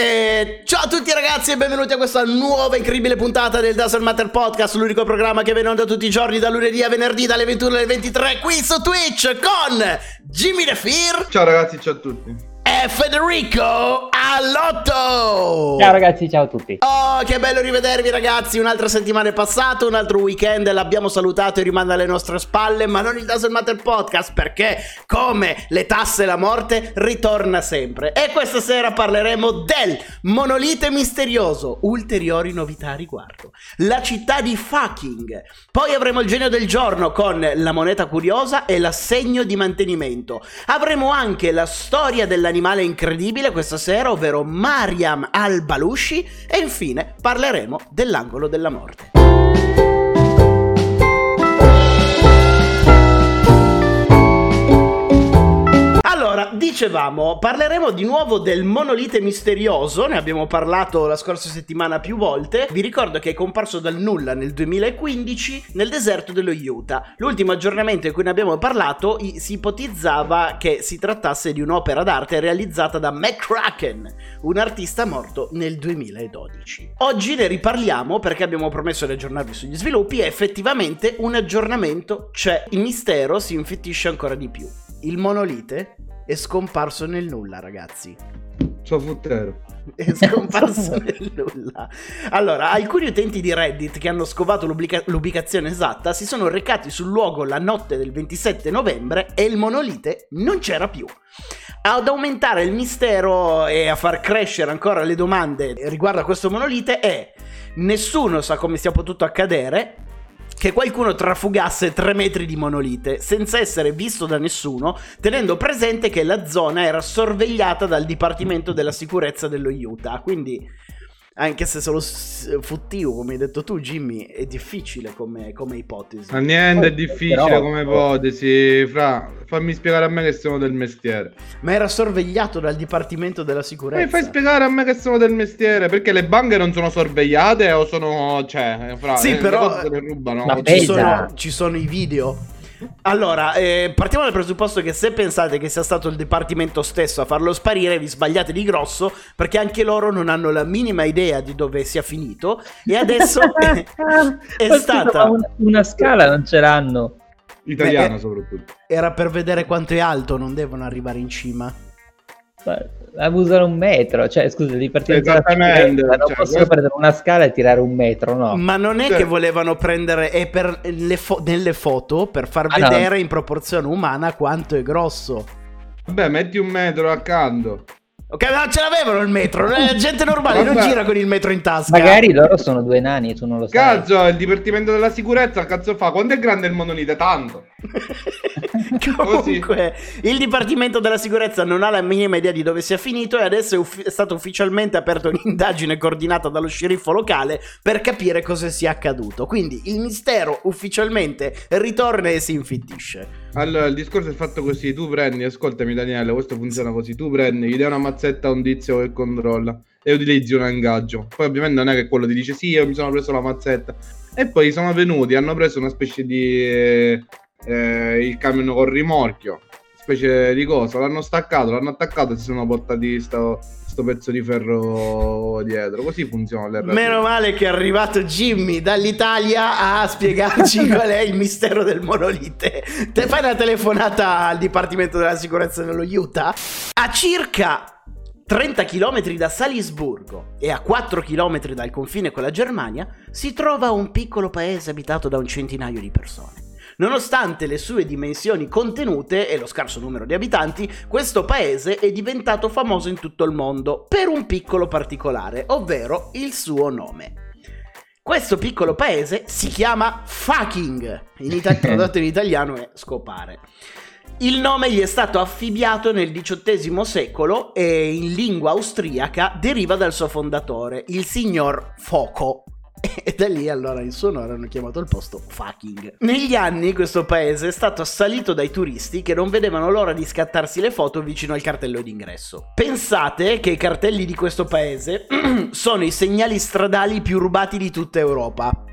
E ciao a tutti ragazzi e benvenuti a questa nuova incredibile puntata del Dazzle Matter Podcast, l'unico programma che viene onda tutti i giorni da lunedì a venerdì dalle 21 alle 23 qui su Twitch con Jimmy Fear. Ciao ragazzi, ciao a tutti e Federico Allotto. Ciao ragazzi, ciao a tutti. Oh, che bello rivedervi ragazzi, un'altra settimana è passata, un altro weekend l'abbiamo salutato e rimanda alle nostre spalle, ma non il Doesn't Matter Podcast perché come le tasse e la morte ritorna sempre. E questa sera parleremo del monolite misterioso, ulteriori novità a riguardo, la città di fucking. Poi avremo il genio del giorno con la moneta curiosa e l'assegno di mantenimento. Avremo anche la storia dell'animazione animale incredibile questa sera, ovvero Mariam al-Balushi e infine parleremo dell'angolo della morte. Dicevamo, parleremo di nuovo del monolite misterioso, ne abbiamo parlato la scorsa settimana più volte. Vi ricordo che è comparso dal nulla nel 2015 nel deserto dello Utah. L'ultimo aggiornamento in cui ne abbiamo parlato si ipotizzava che si trattasse di un'opera d'arte realizzata da McCracken, un artista morto nel 2012. Oggi ne riparliamo perché abbiamo promesso di aggiornarvi sugli sviluppi e effettivamente un aggiornamento c'è. Il mistero si infittisce ancora di più. Il monolite è scomparso nel nulla, ragazzi. Ciao futtero. È scomparso nel nulla. Allora, alcuni utenti di Reddit che hanno scovato l'ubica- l'ubicazione esatta si sono recati sul luogo la notte del 27 novembre e il monolite non c'era più. Ad aumentare il mistero e a far crescere ancora le domande riguardo a questo monolite è nessuno sa come sia potuto accadere, che qualcuno trafugasse tre metri di monolite senza essere visto da nessuno, tenendo presente che la zona era sorvegliata dal Dipartimento della Sicurezza dello Utah. Quindi anche se solo futtivo, come hai detto tu, Jimmy, è difficile come, come ipotesi. Ma niente, è difficile Però... come ipotesi. Fra, fammi spiegare a me che sono del mestiere. Ma era sorvegliato dal Dipartimento della Sicurezza. Mi fai spiegare a me che sono del mestiere? Perché le banche non sono sorvegliate o sono. cioè, fra. Sì, però. Rubano. Ci sono, ci sono i video allora, eh, partiamo dal presupposto che se pensate che sia stato il Dipartimento stesso a farlo sparire, vi sbagliate di grosso, perché anche loro non hanno la minima idea di dove sia finito. E adesso è, è stata. Una, una, scala non ce l'hanno. Italiana, Beh, soprattutto. Era per vedere quanto è alto, non devono arrivare in cima. Beh usare un metro, cioè scusa, di partire Esattamente, non cioè, possono prendere una scala e tirare un metro, no? Ma non è cioè. che volevano prendere e per le fo- nelle foto per far ah, vedere no. in proporzione umana quanto è grosso. Vabbè, metti un metro accanto. Ok, ma non ce l'avevano il metro. La gente normale non gira con il metro in tasca. Magari loro sono due nani, tu non lo sai. Cazzo, il Dipartimento della Sicurezza, cazzo fa? Quanto è grande il monolite? Tanto. Comunque, il Dipartimento della Sicurezza non ha la minima idea di dove sia finito e adesso è, uff- è stata ufficialmente aperta un'indagine coordinata dallo sceriffo locale per capire cosa sia accaduto. Quindi il mistero ufficialmente ritorna e si infittisce. Allora, il discorso è fatto così: tu prendi, ascoltami, Daniele, questo funziona così: tu prendi, gli dai una mazzetta a un tizio che controlla e utilizzi un ingaggio. Poi, ovviamente, non è che quello ti dice sì, io mi sono preso la mazzetta. E poi sono venuti, hanno preso una specie di. Eh, eh, il camion con rimorchio, specie di cosa, l'hanno staccato, l'hanno attaccato e si sono portati sto, sto pezzo di ferro dietro. Così funziona l'RP. Meno male che è arrivato Jimmy dall'Italia a spiegarci qual è il mistero del monolite. Te fai una telefonata al Dipartimento della Sicurezza dello Utah. A circa 30 km da Salisburgo e a 4 km dal confine con la Germania si trova un piccolo paese abitato da un centinaio di persone. Nonostante le sue dimensioni contenute e lo scarso numero di abitanti, questo paese è diventato famoso in tutto il mondo per un piccolo particolare, ovvero il suo nome. Questo piccolo paese si chiama Fucking, in ita- tradotto in italiano è scopare. Il nome gli è stato affibbiato nel XVIII secolo e in lingua austriaca deriva dal suo fondatore, il signor Foco, e da lì allora in suo onore hanno chiamato il posto fucking. Negli anni questo paese è stato assalito dai turisti che non vedevano l'ora di scattarsi le foto vicino al cartello d'ingresso. Pensate che i cartelli di questo paese sono i segnali stradali più rubati di tutta Europa.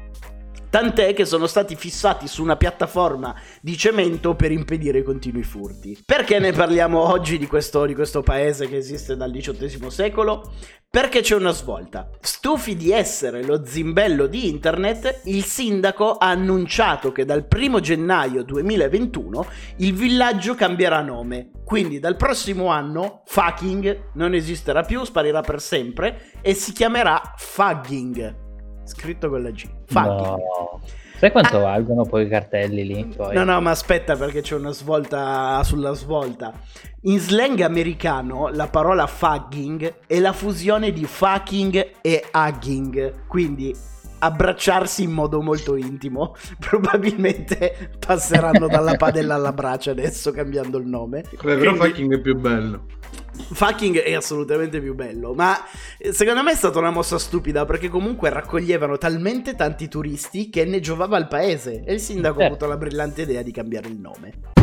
Tant'è che sono stati fissati su una piattaforma di cemento per impedire i continui furti. Perché ne parliamo oggi di questo, di questo paese che esiste dal XVIII secolo? Perché c'è una svolta. Stufi di essere lo zimbello di internet, il sindaco ha annunciato che dal 1 gennaio 2021 il villaggio cambierà nome. Quindi dal prossimo anno fucking non esisterà più, sparirà per sempre e si chiamerà Fugging. Scritto con la G. Fugging. No. Sai quanto ah. valgono poi i cartelli lì? Poi? No, no, ma aspetta perché c'è una svolta sulla svolta. In slang americano la parola fugging è la fusione di fucking e hugging, quindi abbracciarsi in modo molto intimo. Probabilmente passeranno dalla padella alla braccia adesso cambiando il nome. Beh, però Quindi... fucking è più bello. Fucking è assolutamente più bello, ma eh, secondo me è stata una mossa stupida perché comunque raccoglievano talmente tanti turisti che ne giovava al paese e il sindaco ha avuto la brillante idea di cambiare il nome.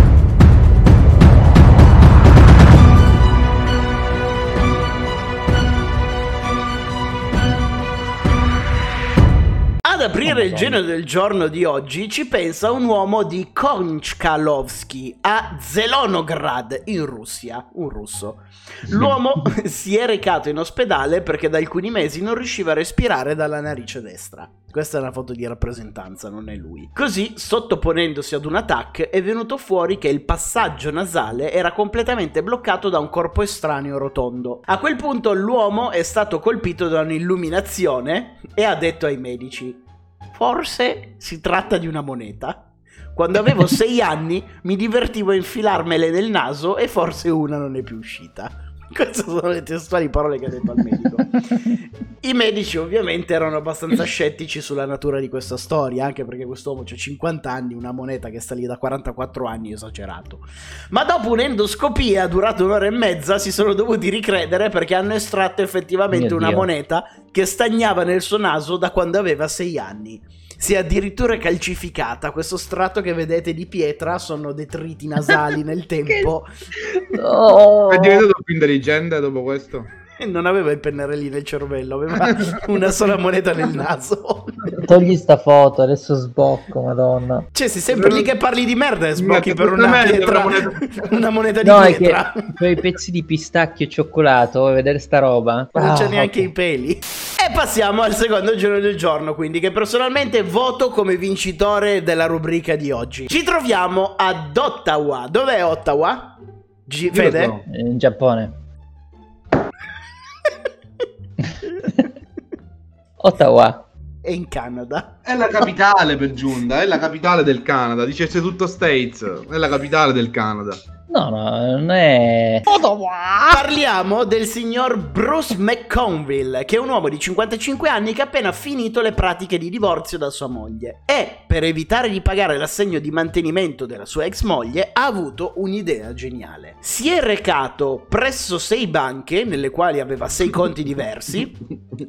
Ad aprire il genio del giorno di oggi ci pensa un uomo di Konchkalovsky a Zelonograd in Russia, un russo. L'uomo si è recato in ospedale perché da alcuni mesi non riusciva a respirare dalla narice destra. Questa è una foto di rappresentanza, non è lui. Così, sottoponendosi ad un attacco, è venuto fuori che il passaggio nasale era completamente bloccato da un corpo estraneo rotondo. A quel punto l'uomo è stato colpito da un'illuminazione e ha detto ai medici Forse si tratta di una moneta. Quando avevo sei anni mi divertivo a infilarmele nel naso e forse una non è più uscita. Queste sono le testuali parole che ha detto al medico. I medici ovviamente erano abbastanza scettici sulla natura di questa storia, anche perché quest'uomo ha 50 anni, una moneta che sta lì da 44 anni, esagerato. Ma dopo un'endoscopia durata un'ora e mezza si sono dovuti ricredere perché hanno estratto effettivamente Mio una Dio. moneta che stagnava nel suo naso da quando aveva 6 anni si è addirittura calcificata. Questo strato che vedete di pietra sono detriti nasali nel tempo. no. È diventato più intelligente dopo questo? Non aveva i pennarelli nel cervello, aveva una sola moneta nel naso. Togli sta foto, adesso sbocco, madonna. Cioè, sei sempre lì che parli di merda e sbocchi per una pietra, una moneta, di no, pietra. No, quei pezzi di pistacchio e cioccolato, vuoi vedere sta roba? Non ah, c'è neanche okay. i peli. E passiamo al secondo giorno del giorno, quindi che personalmente voto come vincitore della rubrica di oggi. Ci troviamo ad Ottawa. Dov'è Ottawa? G- Fede? In Giappone. Ottawa. È in Canada. È la capitale per giunta, è la capitale del Canada. Dicesse tutto States, è la capitale del Canada. No, no, non è... Parliamo del signor Bruce McConville, che è un uomo di 55 anni che ha appena finito le pratiche di divorzio da sua moglie. E, per evitare di pagare l'assegno di mantenimento della sua ex moglie, ha avuto un'idea geniale. Si è recato presso sei banche, nelle quali aveva sei conti diversi,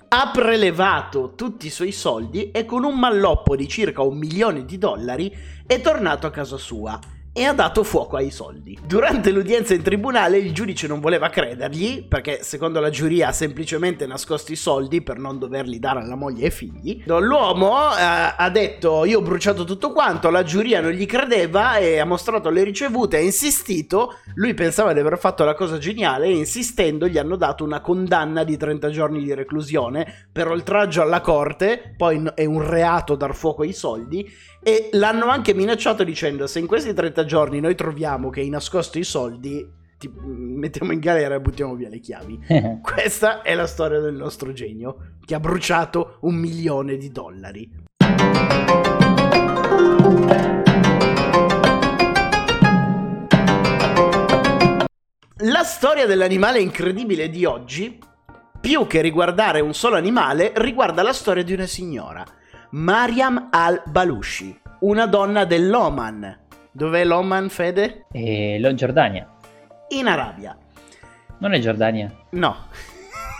ha prelevato tutti i suoi soldi e con un malloppo di circa un milione di dollari è tornato a casa sua e ha dato fuoco ai soldi. Durante l'udienza in tribunale il giudice non voleva credergli perché secondo la giuria ha semplicemente nascosto i soldi per non doverli dare alla moglie e ai figli. L'uomo eh, ha detto io ho bruciato tutto quanto, la giuria non gli credeva e ha mostrato le ricevute, ha insistito, lui pensava di aver fatto la cosa geniale e insistendo gli hanno dato una condanna di 30 giorni di reclusione per oltraggio alla corte, poi è un reato dar fuoco ai soldi e l'hanno anche minacciato dicendo: Se in questi 30 giorni noi troviamo che hai nascosto i soldi, ti mettiamo in galera e buttiamo via le chiavi. Questa è la storia del nostro genio, che ha bruciato un milione di dollari. La storia dell'animale incredibile di oggi, più che riguardare un solo animale, riguarda la storia di una signora Mariam al-Balushi, una donna dell'Oman. Dov'è l'Oman, Fede? Eh, lo Giordania. In Arabia. Non è Giordania? No.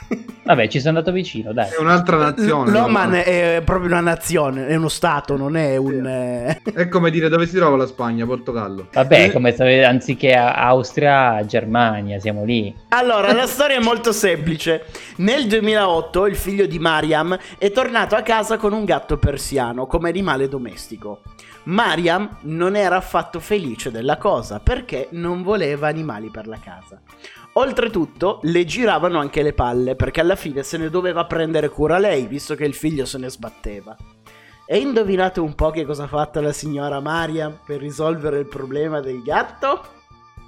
Vabbè, ci sono andato vicino, dai. È un'altra nazione. L'Oman no? è proprio una nazione, è uno stato, non è un... eh, È come dire dove si trova la Spagna, Portogallo. Vabbè, Eh. come se anziché Austria, Germania, siamo lì. Allora, la storia è molto semplice. Nel 2008 il figlio di Mariam è tornato a casa con un gatto persiano come animale domestico. Mariam non era affatto felice della cosa perché non voleva animali per la casa. Oltretutto le giravano anche le palle perché alla fine se ne doveva prendere cura lei visto che il figlio se ne sbatteva. E indovinate un po' che cosa ha fatto la signora Mariam per risolvere il problema del gatto?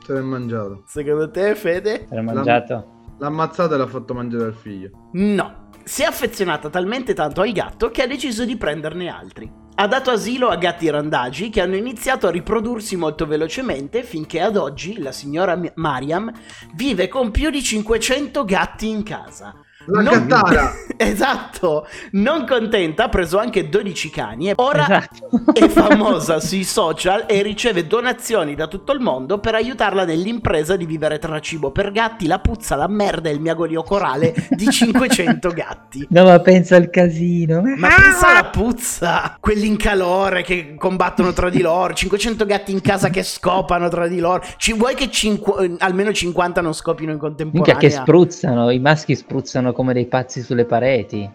Se l'è mangiato. Secondo te, Fede? L'ho mangiato. L'ha ammazzato e l'ha fatto mangiare al figlio. No, si è affezionata talmente tanto al gatto che ha deciso di prenderne altri. Ha dato asilo a gatti randagi che hanno iniziato a riprodursi molto velocemente finché ad oggi la signora Mariam vive con più di 500 gatti in casa. La gattara! esatto, non contenta ha preso anche 12 cani e ora Esatto. è famosa sui social e riceve donazioni da tutto il mondo per aiutarla nell'impresa di vivere tra cibo per gatti, la puzza, la merda e il miagolio corale di 500 gatti. No, ma pensa al casino. Ma pensa alla puzza, quelli in calore che combattono tra di loro, 500 gatti in casa che scopano tra di loro. Ci vuoi che cinqu- almeno 50 non scopino in Minchia contemporanea? che spruzzano, i maschi spruzzano come dei pazzi sulle pareti.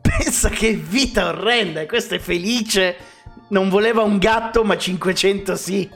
Pensa che vita orrenda, questo è felice. Non voleva un gatto, ma 500 sì.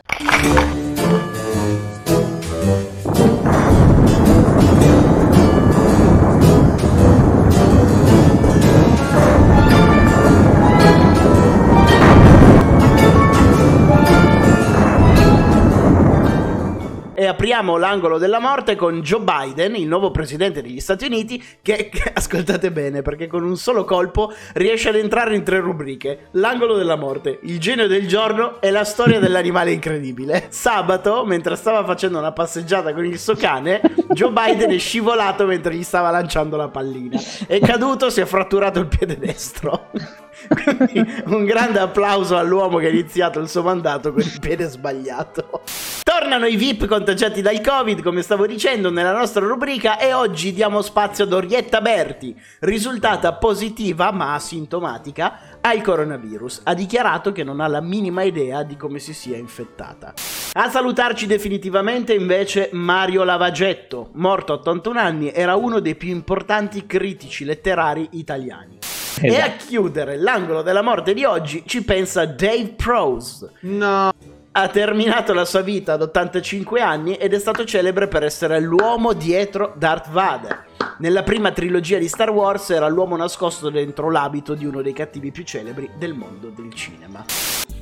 Apriamo l'angolo della morte con Joe Biden, il nuovo presidente degli Stati Uniti, che, che- ascoltate bene, perché con un solo colpo riesce ad entrare in tre rubriche. L'angolo della morte, il genio del giorno e la storia dell'animale incredibile. Sabato, mentre stava facendo una passeggiata con il suo cane, Joe Biden è scivolato mentre gli stava lanciando la pallina. È caduto, si è fratturato il piede destro. Quindi un grande applauso all'uomo che ha iniziato il suo mandato con il piede sbagliato. Tornano i VIP contagiati dal Covid, come stavo dicendo, nella nostra rubrica e oggi diamo spazio ad Orietta Berti, risultata positiva ma asintomatica al coronavirus. Ha dichiarato che non ha la minima idea di come si sia infettata. A salutarci definitivamente invece Mario Lavagetto, morto a 81 anni, era uno dei più importanti critici letterari italiani. E a Esatto. chiudere l'angolo della morte di oggi ci pensa Dave Prose. No. Ha terminato la sua vita ad 85 anni ed è stato celebre per essere l'uomo dietro Darth Vader. Nella prima trilogia di Star Wars era l'uomo nascosto dentro l'abito di uno dei cattivi più celebri del mondo del cinema.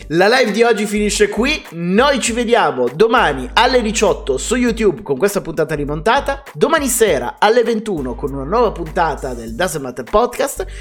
La live di oggi finisce qui, noi ci vediamo domani alle 18 su YouTube con questa puntata rimontata, domani sera alle 21 con una nuova puntata del Doesn't Matter Podcast